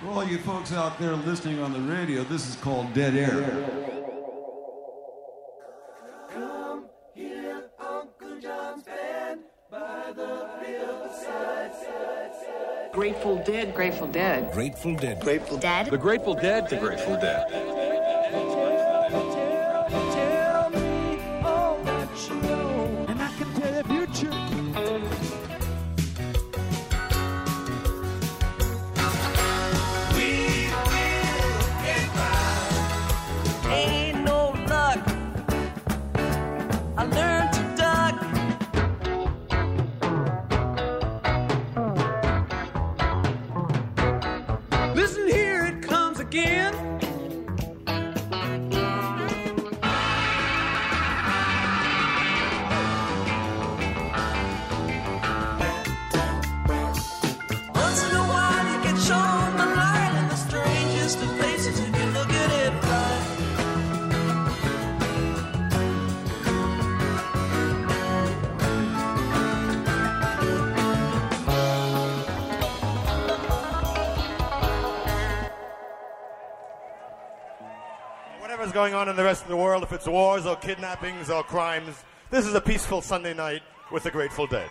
For all you folks out there listening on the radio, this is called Dead Air. Dead air. Grateful Dead. Grateful Dead. Grateful Dead. Grateful Dead. The Grateful Dead. The Grateful Dead. going on in the rest of the world, if it's wars or kidnappings or crimes. This is a peaceful Sunday night with the Grateful Dead.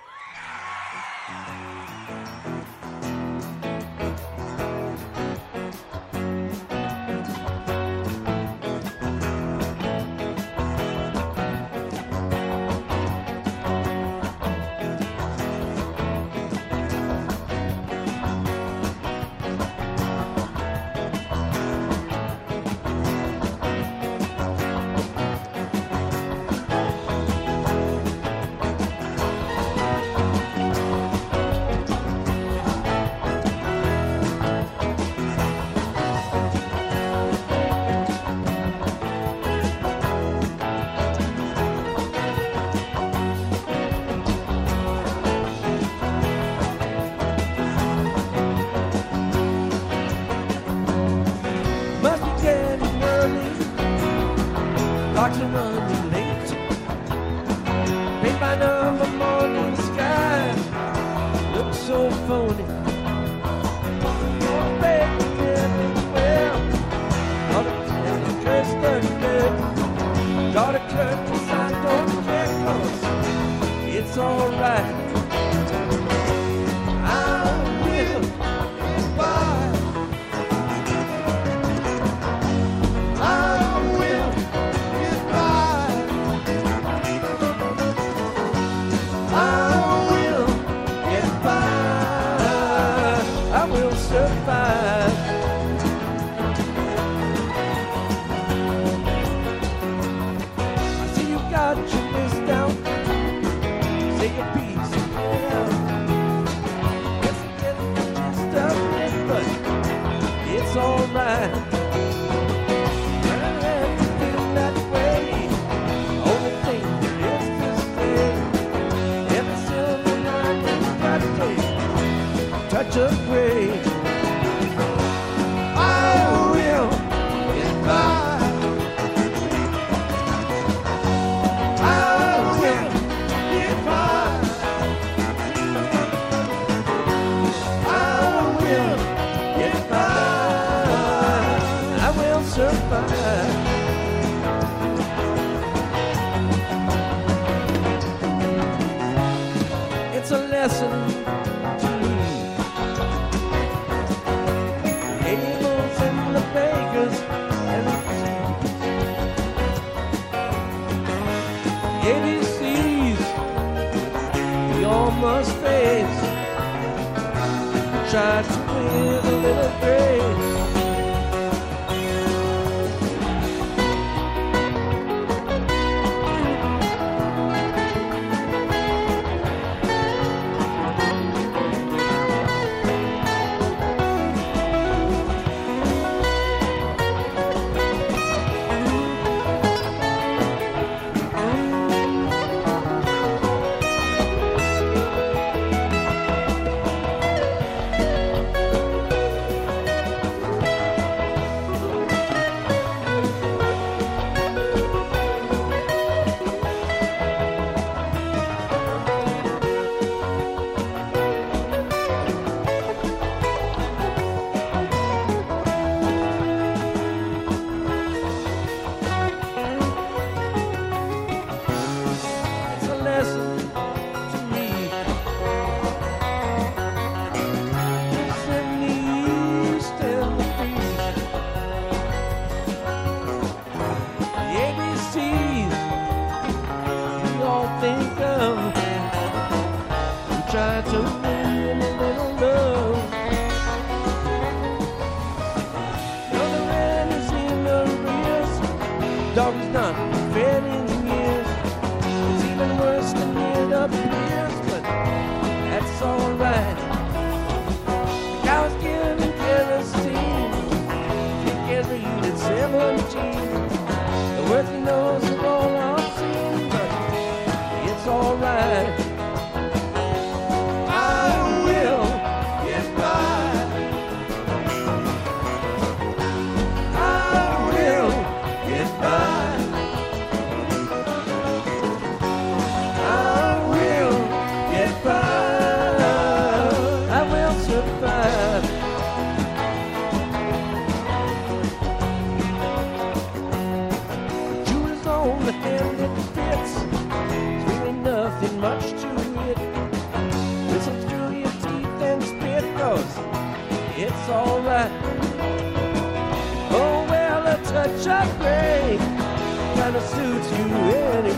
It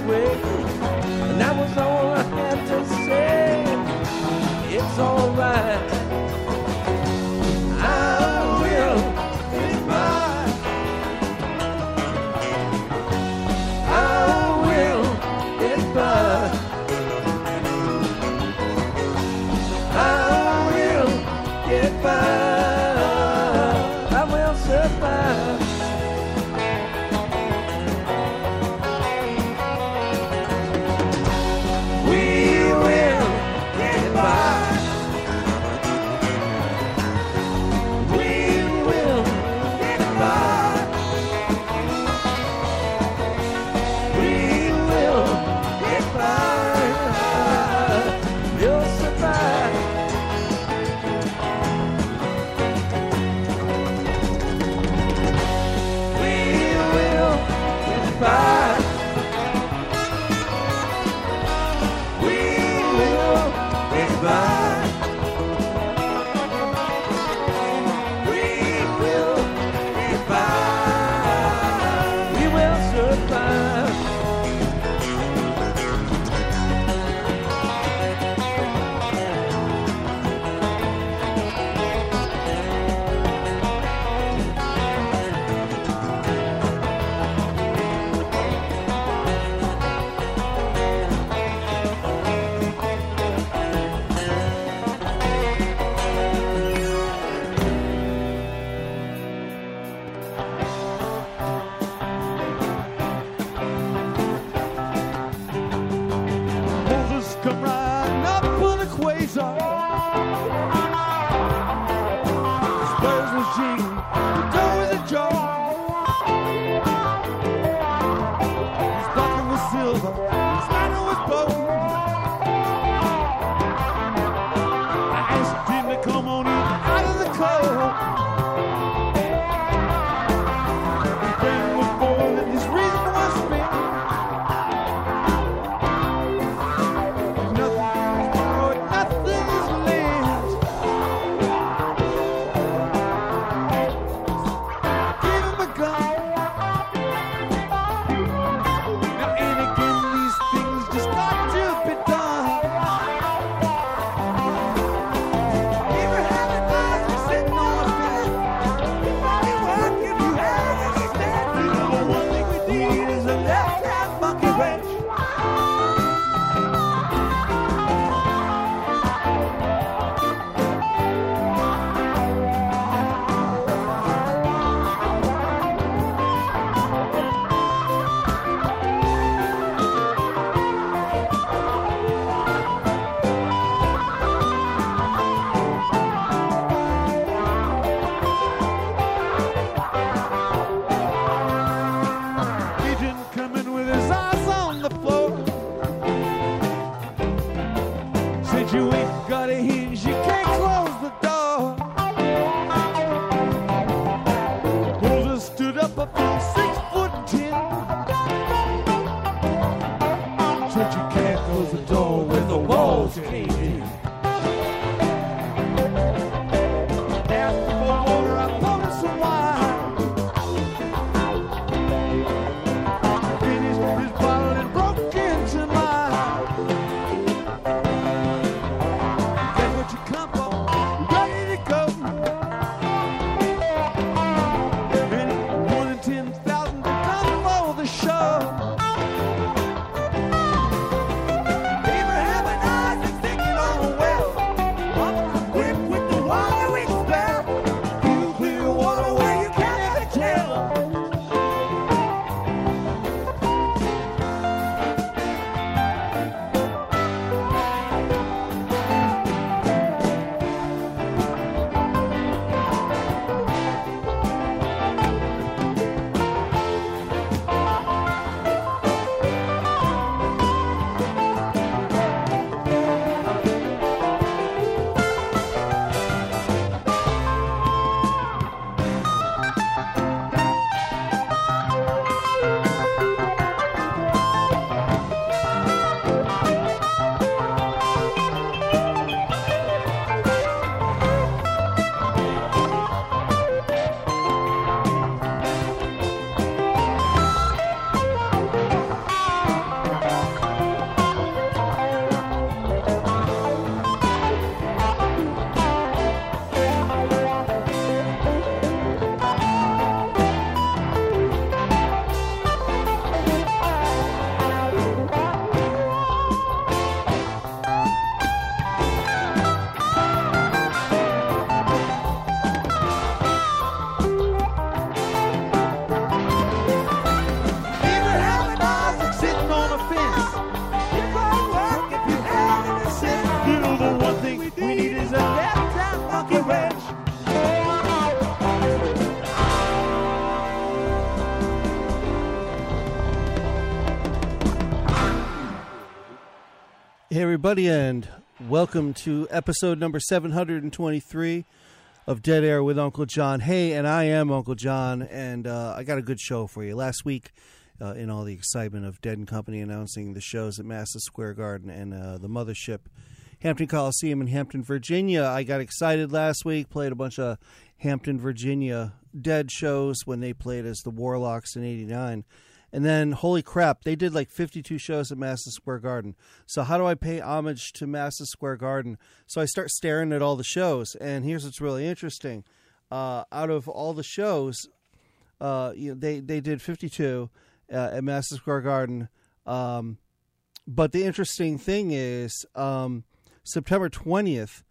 anyway. His spurs was everybody, and welcome to episode number 723 of Dead Air with Uncle John. Hey, and I am Uncle John, and uh, I got a good show for you. Last week, uh, in all the excitement of Dead and Company announcing the shows at Madison Square Garden and uh, the Mothership, Hampton Coliseum in Hampton, Virginia, I got excited last week, played a bunch of Hampton, Virginia Dead shows when they played as the Warlocks in 89. And then, holy crap, they did like 52 shows at Madison Square Garden. So, how do I pay homage to Madison Square Garden? So, I start staring at all the shows. And here's what's really interesting uh, out of all the shows, uh, you know, they, they did 52 uh, at Madison Square Garden. Um, but the interesting thing is, um, September 20th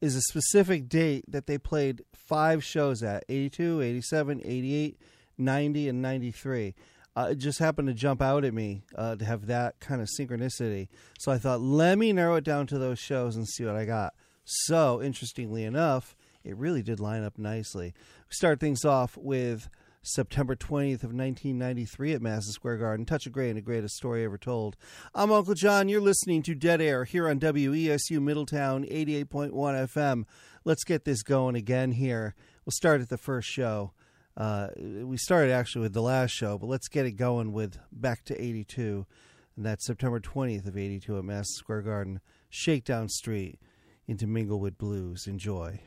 is a specific date that they played five shows at 82, 87, 88, 90, and 93 uh, it just happened to jump out at me uh, to have that kind of synchronicity. So I thought, let me narrow it down to those shows and see what I got. So, interestingly enough, it really did line up nicely. We start things off with September 20th of 1993 at Madison Square Garden. Touch of Grey and the greatest story ever told. I'm Uncle John. You're listening to Dead Air here on WESU Middletown 88.1 FM. Let's get this going again here. We'll start at the first show. Uh, we started actually with the last show, but let's get it going with Back to 82. And that's September 20th of 82 at Madison Square Garden, Shakedown Street into Minglewood Blues. Enjoy.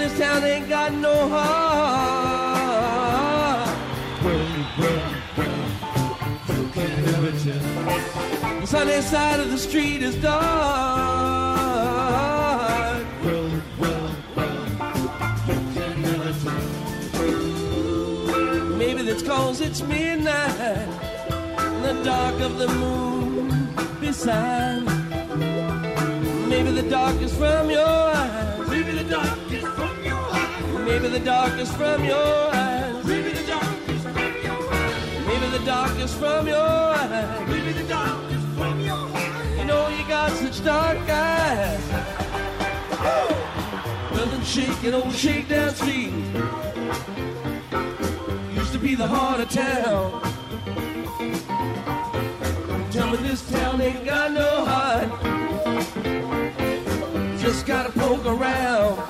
This town ain't got no heart. The sunny side of the street is dark. Maybe that's cause it's midnight. in The dark of the moon beside. Maybe the dark is from your Maybe the dark is from your eyes. Maybe the dark is from your eyes. Maybe the dark is from your eyes. Maybe the dark is from your eyes. You know you got such dark eyes. Well then shake it, old shakedown street. Used to be the heart of town. Tell me this town ain't got no heart just gotta poke around.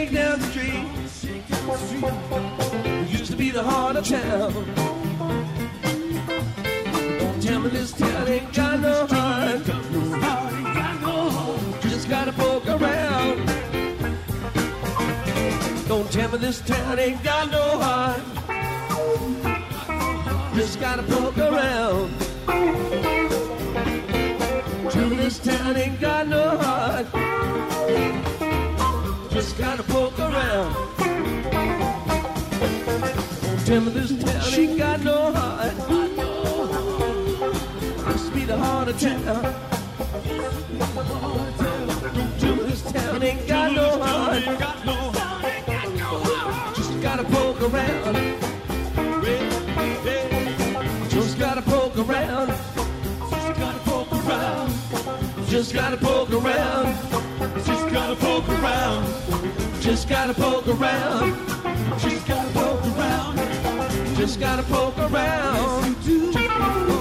Shaking on Shakedown Street. Used to be the heart of town. Don't tell me this town ain't got no heart. Just gotta poke around. Don't tell me this town ain't got no heart. Just gotta poke around. Tell me this town ain't got no heart. Just gotta poke around. Don't tell this town ain't got no heart. Must be the heart of town. Don't tell me this town ain't got no heart. Just gotta poke around. Just gotta poke around. Just gotta poke around. Just gotta poke around. Just gotta poke around. Just gotta poke around. Just gotta poke around. Just gotta poke around. Just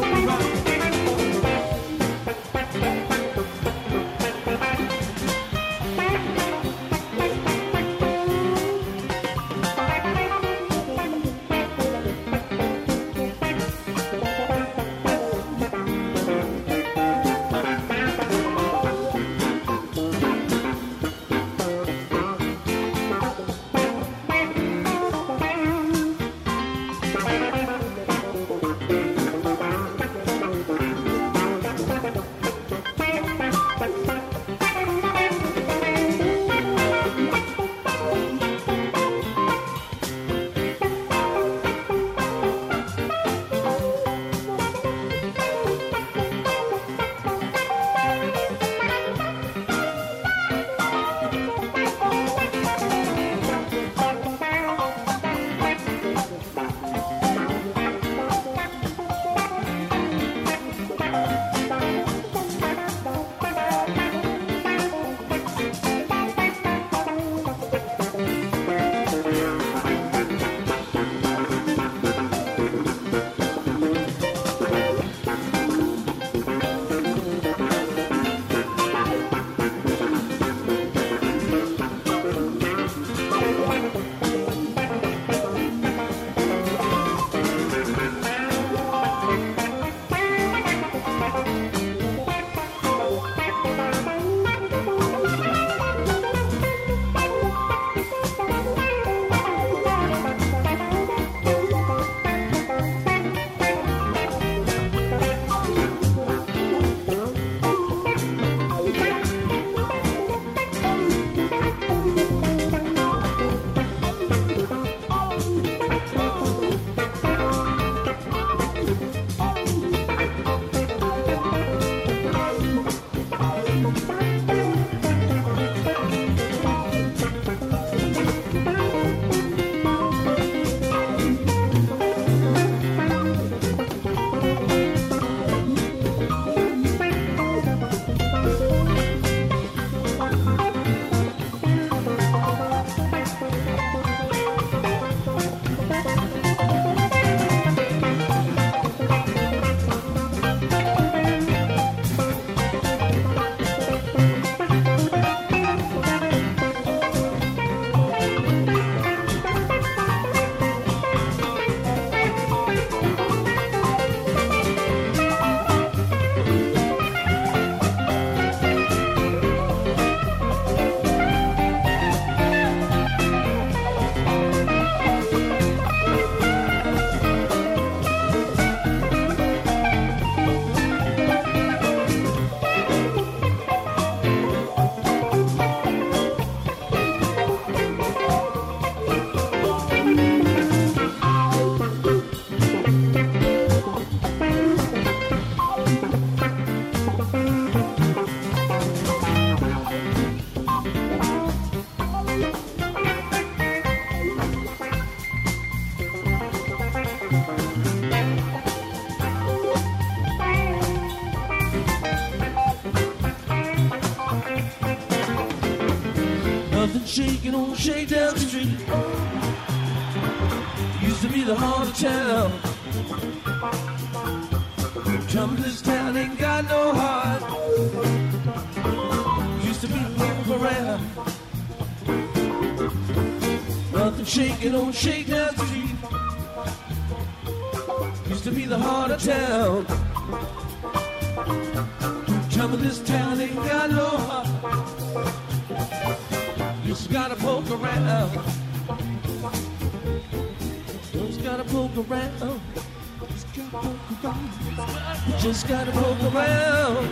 Just gotta poke around.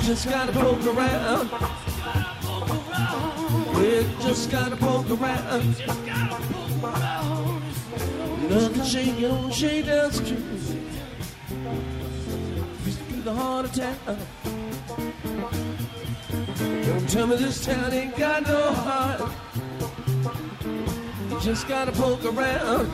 Just gotta poke around. We just gotta poke around. Nothing shaking on Shakedown Street. Used to be the heart of town. Don't tell me this town ain't got no heart. Just gotta poke around.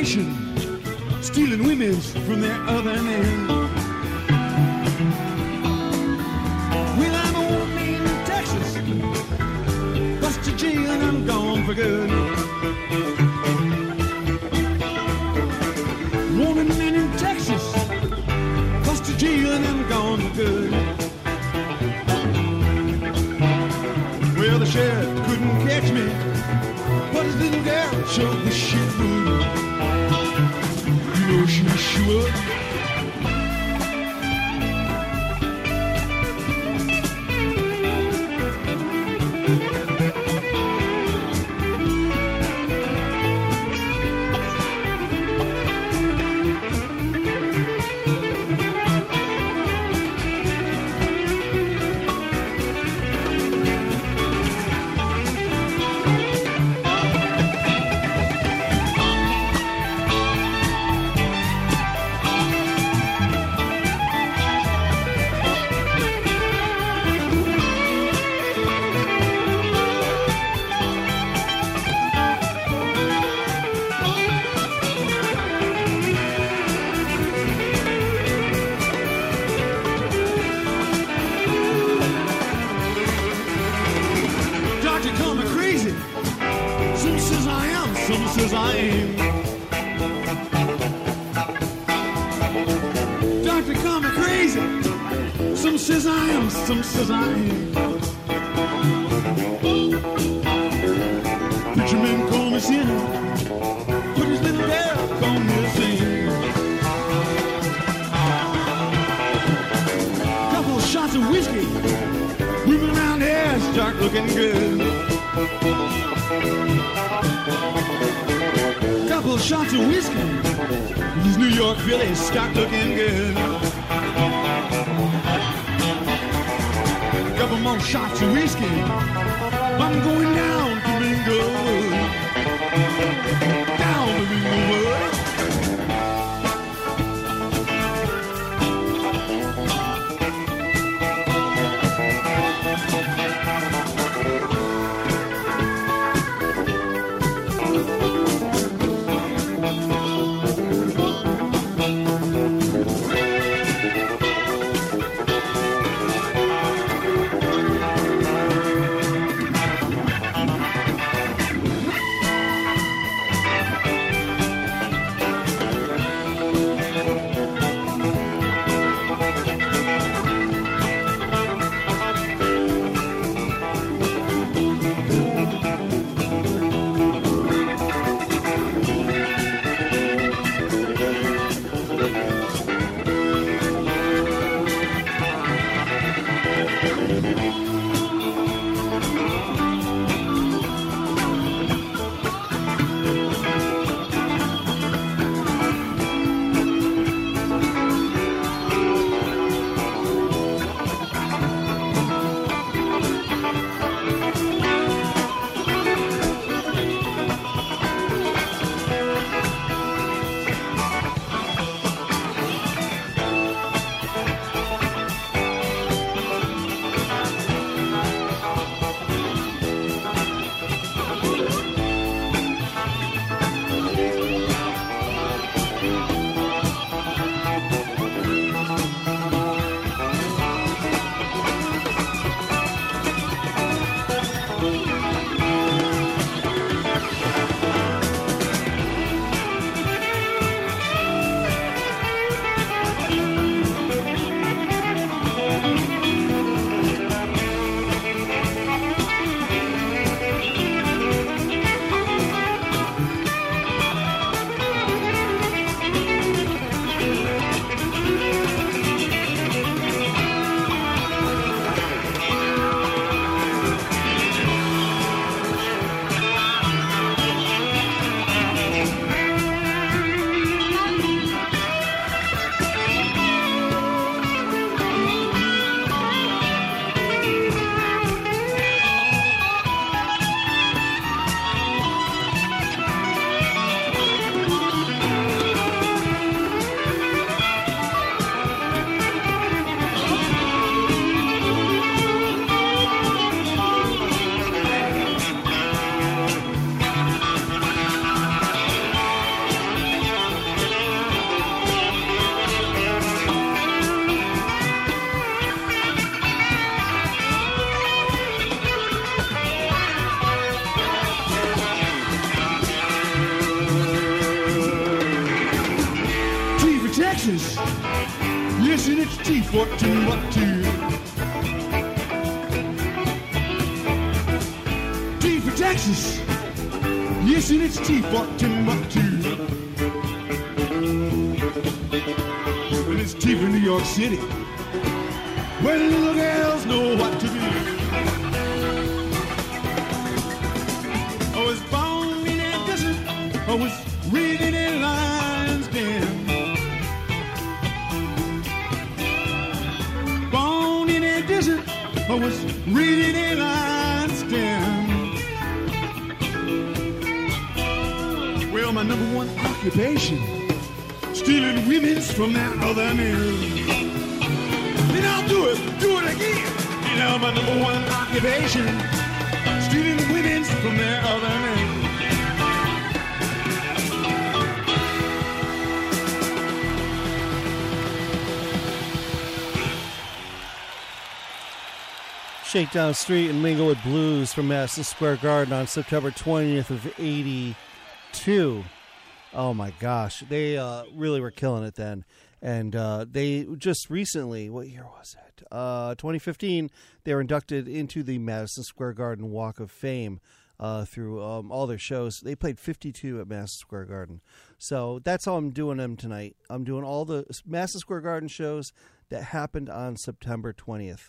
Occupation, Me crazy. Some says I am, some says I ain't. Preacher man call me sinner. But his little girl call me a. Couple shots of whiskey. Moving around here, start looking good. Couple shots of whiskey. These New York Phillies start looking good. Couple more shots of whiskey. I'm going down to Mingo. Down to Mingo. Shakedown Street and Minglewood Blues from Madison Square Garden on September 20th of 82. Oh my gosh, they uh, really were killing it then. And uh, they just recently, what year was it? Uh, 2015, they were inducted into the Madison Square Garden Walk of Fame. Uh, through um, all their shows. They played 52 at Madison Square Garden. So that's all I'm doing them tonight. I'm doing all the Madison Square Garden shows that happened on September 20th.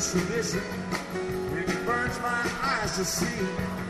and it burns my eyes to see.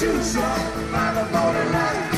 Too by the morning light.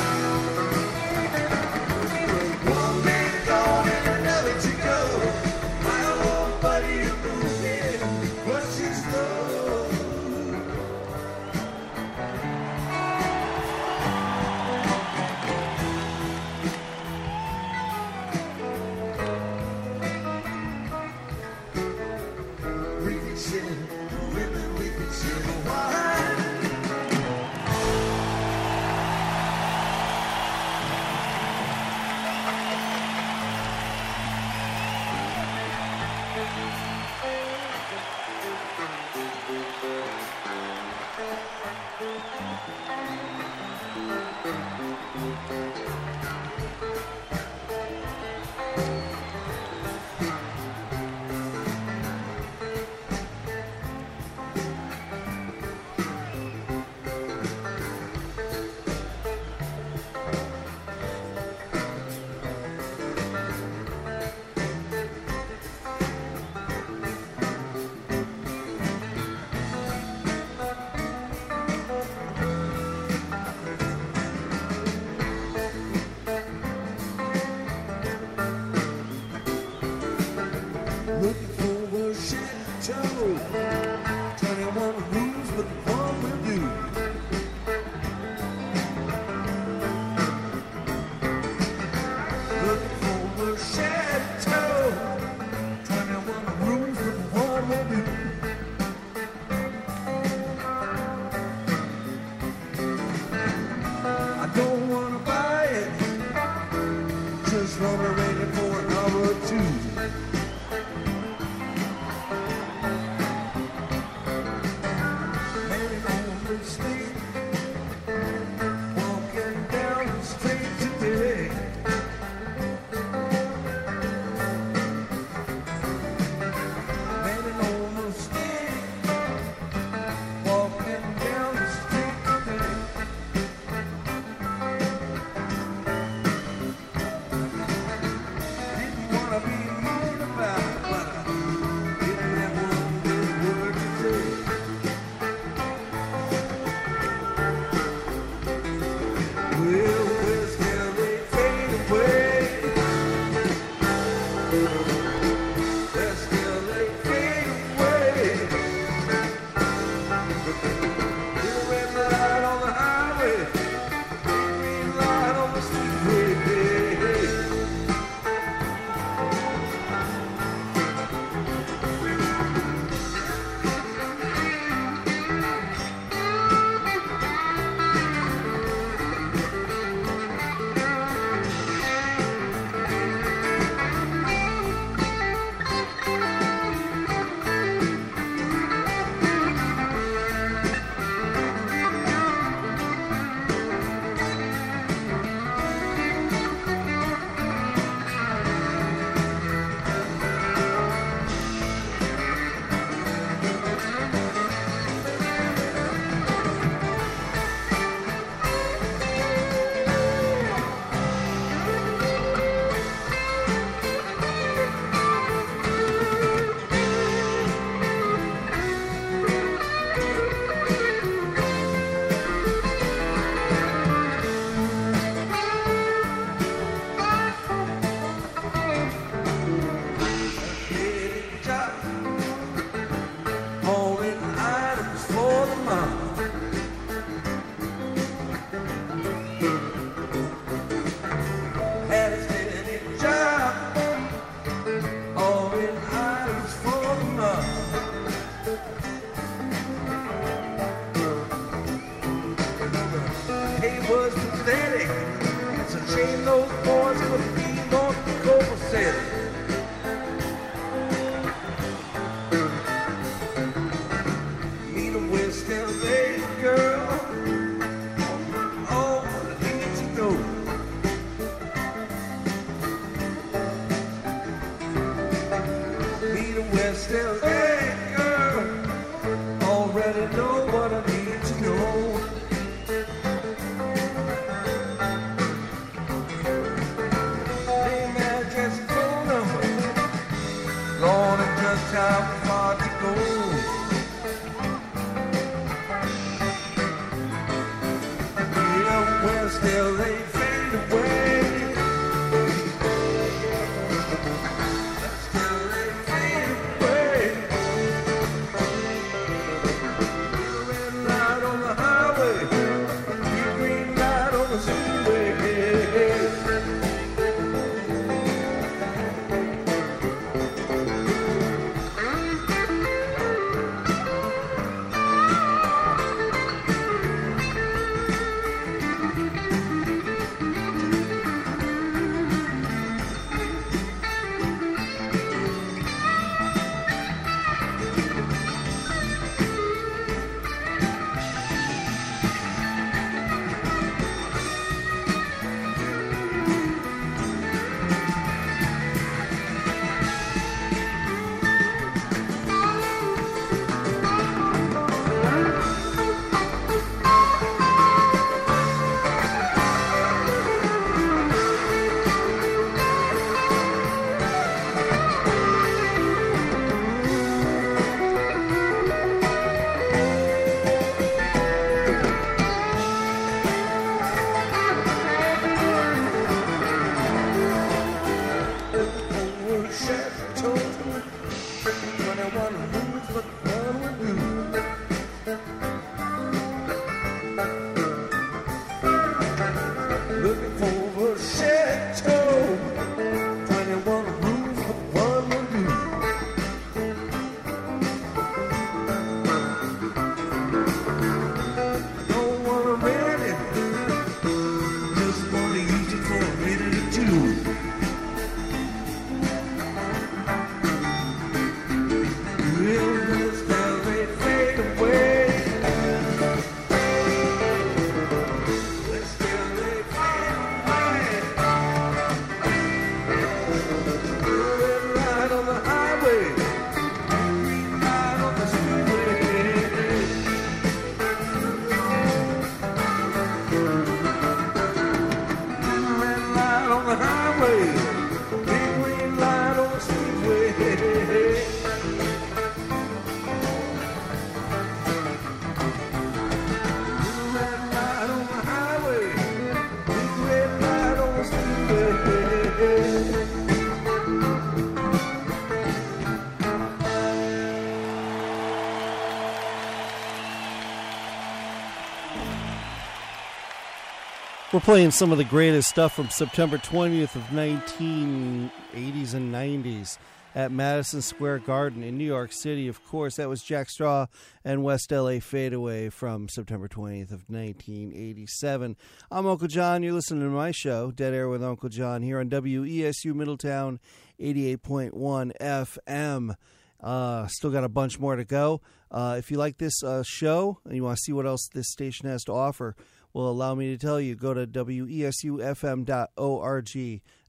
We're playing some of the greatest stuff from September 20th of 1980s and 90s at Madison Square Garden in New York City. Of course, that was Jack Straw and West LA Fadeaway from September 20th of 1987. I'm Uncle John. You're listening to my show, Dead Air with Uncle John, here on WESU Middletown 88.1 FM. Uh, still got a bunch more to go. Uh, if you like this uh, show and you want to see what else this station has to offer, will allow me to tell you, go to wesufm.org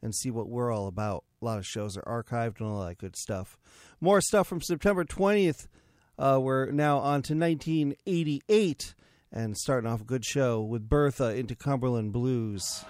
and see what we're all about. A lot of shows are archived and all that good stuff. More stuff from September 20th. Uh, we're now on to 1988 and starting off a good show with Bertha into Cumberland Blues.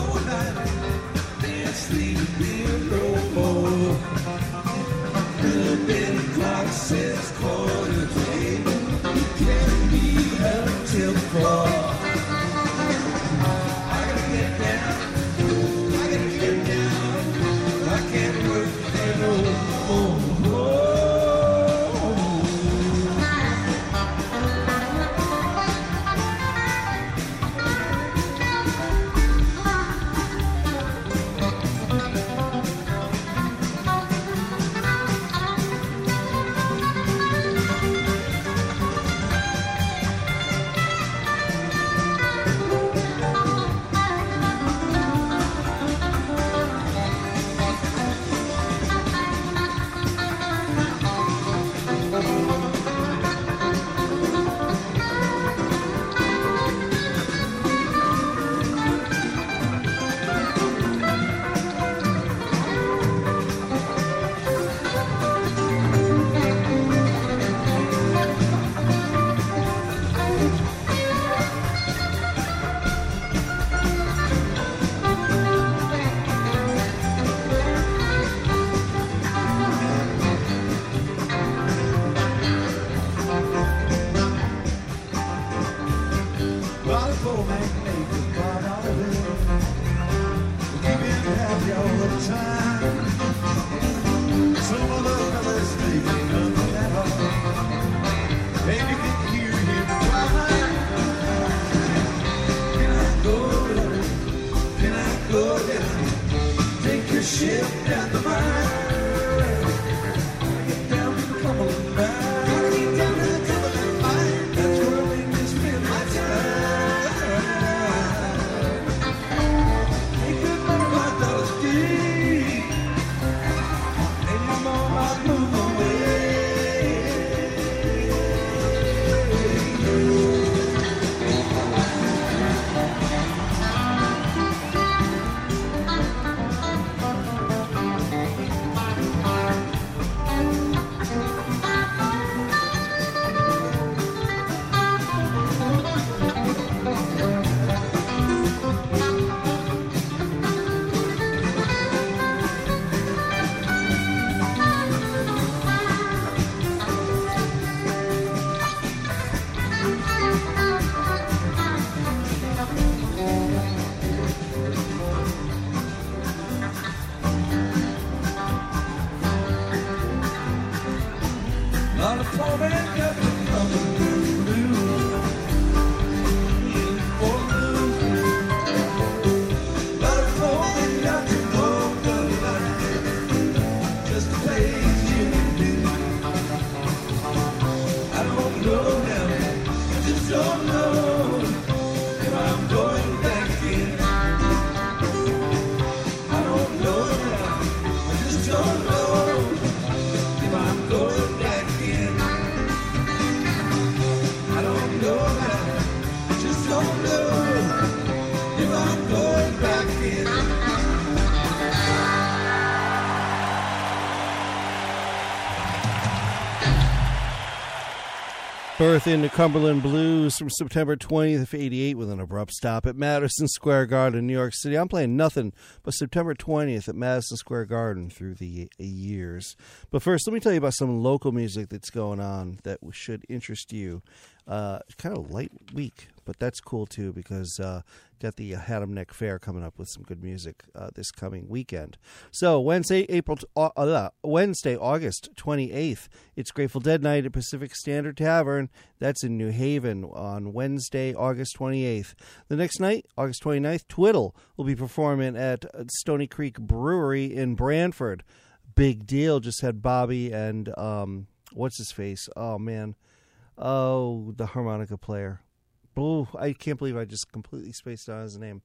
luna. Birth into Cumberland Blues from September 20th of 88 with an abrupt stop at Madison Square Garden, New York City. I'm playing nothing but September 20th at Madison Square Garden through the years. But first, let me tell you about some local music that's going on that should interest you. Uh, kind of light week but that's cool too because uh, got the Haddam Neck Fair coming up with some good music uh, this coming weekend. So Wednesday, April t- uh, uh, Wednesday, August twenty eighth, it's Grateful Dead night at Pacific Standard Tavern. That's in New Haven on Wednesday, August twenty eighth. The next night, August 29th, Twiddle will be performing at Stony Creek Brewery in Branford. Big deal. Just had Bobby and um, what's his face? Oh man. Oh, the harmonica player. Oh, I can't believe I just completely spaced out his name.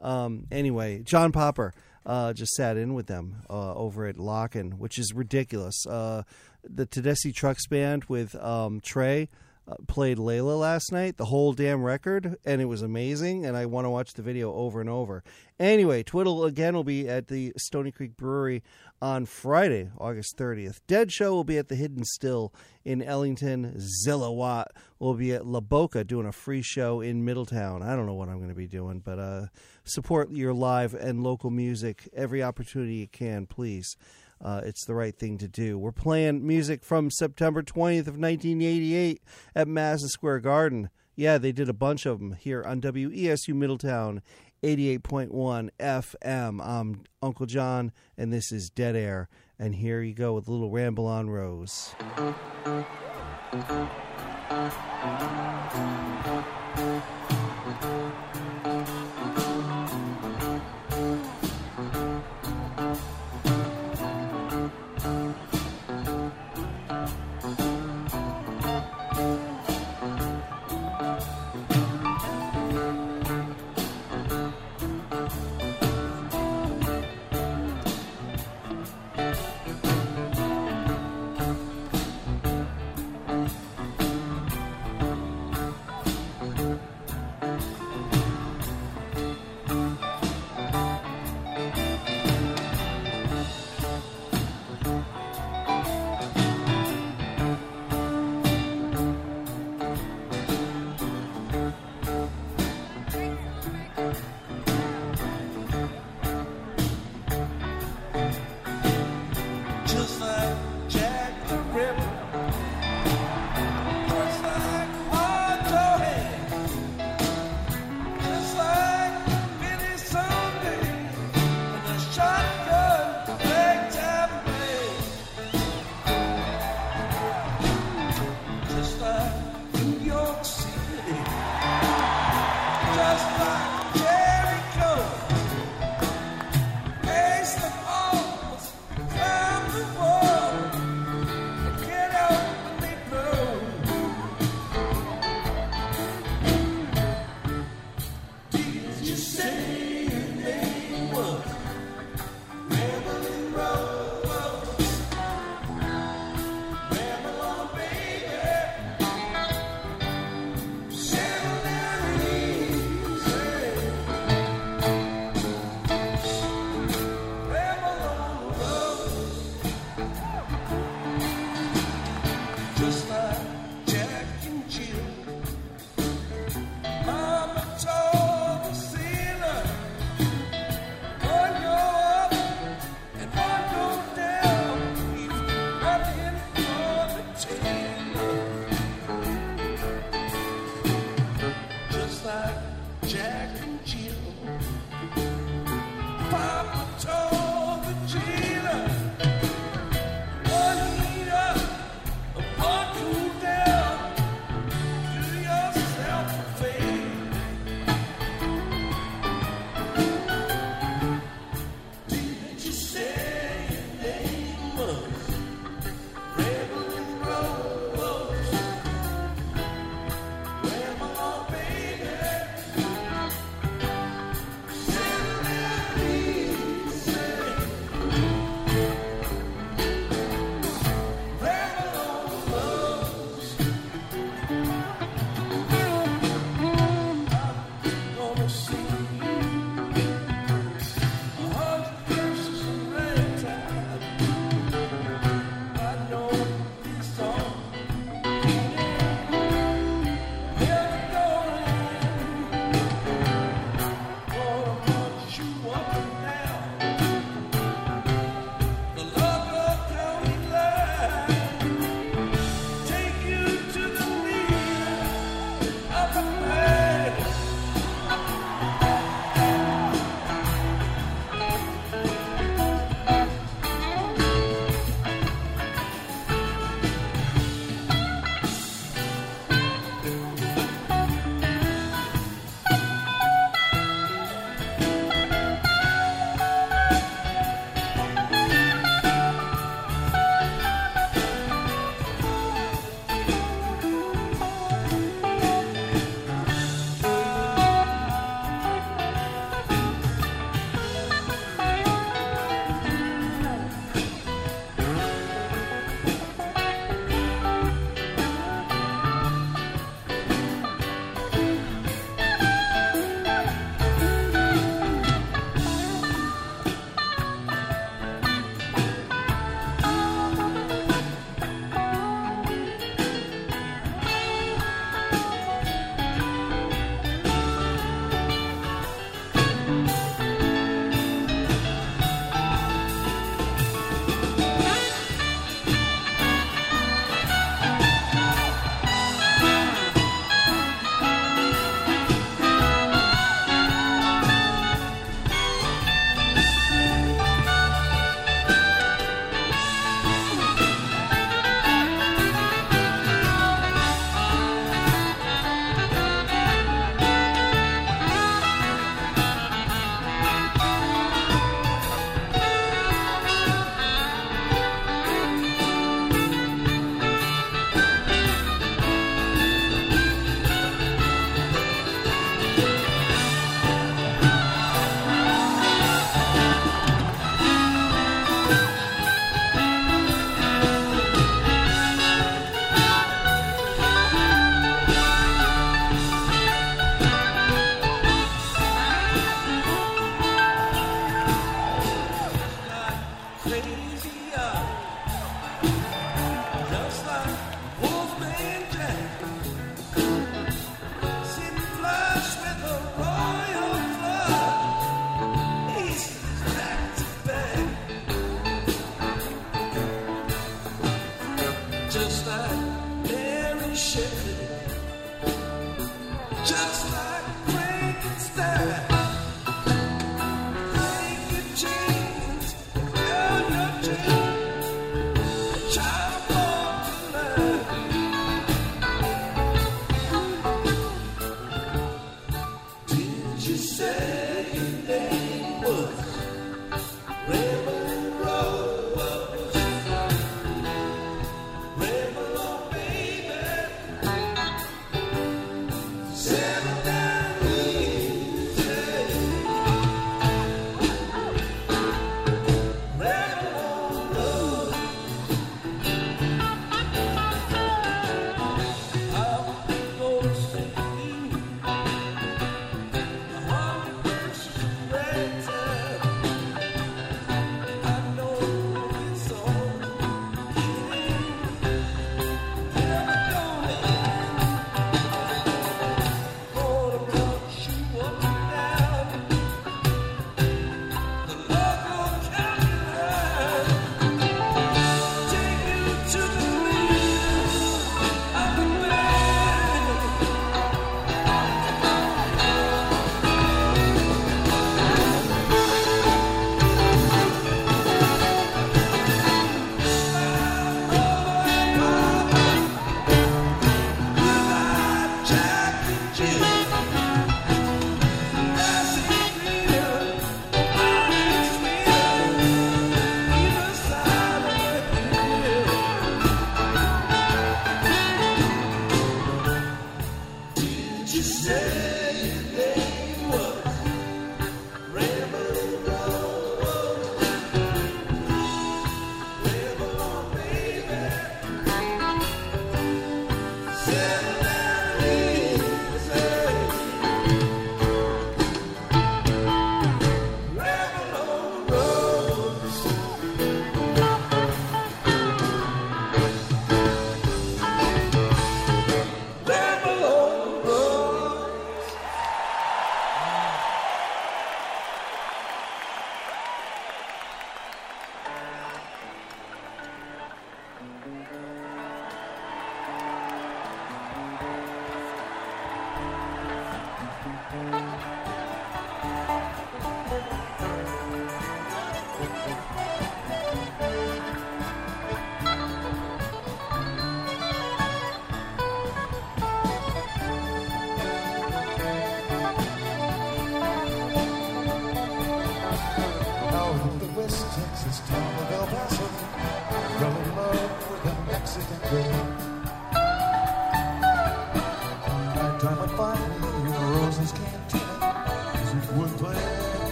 Um, anyway, John Popper uh, just sat in with them uh, over at Lockn', which is ridiculous. Uh, the Tedeschi Trucks Band with um, Trey played Layla last night, the whole damn record, and it was amazing. And I want to watch the video over and over. Anyway, Twiddle again will be at the Stony Creek Brewery on Friday, August 30th. Dead Show will be at the Hidden Still in Ellington. Zilla Watt will be at La Boca doing a free show in Middletown. I don't know what I'm going to be doing, but uh, support your live and local music every opportunity you can, please. Uh, it's the right thing to do. We're playing music from September 20th of 1988 at Madison Square Garden. Yeah, they did a bunch of them here on WESU Middletown 88.1 FM. I'm Uncle John, and this is Dead Air. And here you go with a little ramble on Rose.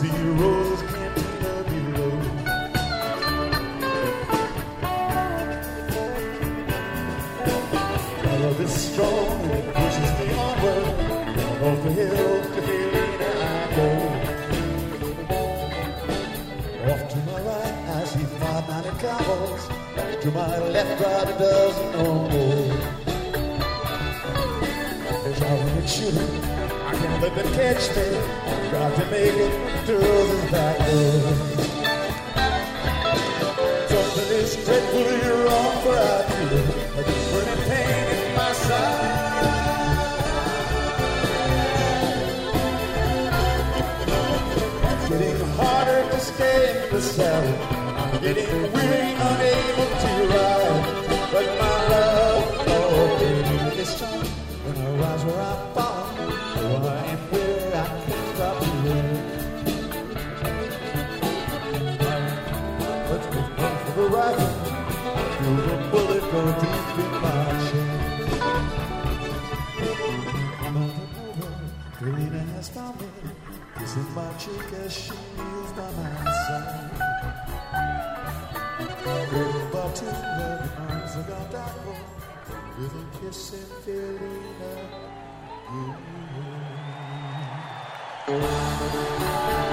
zero. to catch me. Got to make it through this back. Something is dreadfully wrong, for I feel a burning pain in my side. It's getting harder to stay in the cell. I'm getting weary, unable to rise. passed by me Kissing my cheek as she kneels by my side Cradled by two arms I got that one With a kiss and Felina Ooh.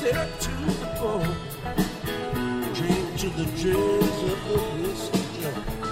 step to the bone. drink to the dregs of the whiskey jump.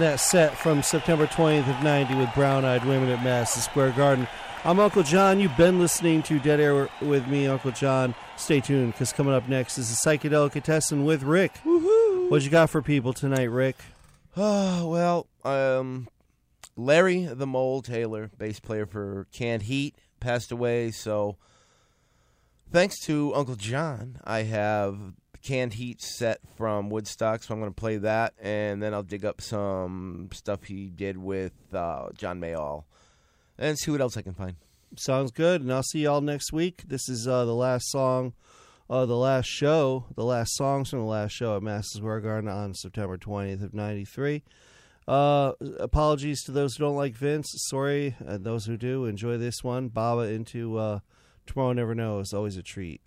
That set from September 20th of 90 with Brown Eyed Women at Madison Square Garden. I'm Uncle John. You've been listening to Dead Air with me, Uncle John. Stay tuned because coming up next is a psychedelicatessen with Rick. Woohoo! What you got for people tonight, Rick? Oh, well, um, Larry the Mole Taylor, bass player for Canned Heat, passed away. So, thanks to Uncle John, I have Canned Heat set from Woodstock. So, I'm going to play that. And then I'll dig up some stuff he did with uh, John Mayall and see what else I can find. Sounds good. And I'll see y'all next week. This is uh, the last song, uh, the last show, the last songs from the last show at Madison Square Garden on September 20th of 93. Uh, apologies to those who don't like Vince. Sorry. And those who do, enjoy this one. Baba into uh, Tomorrow Never Knows. Always a treat.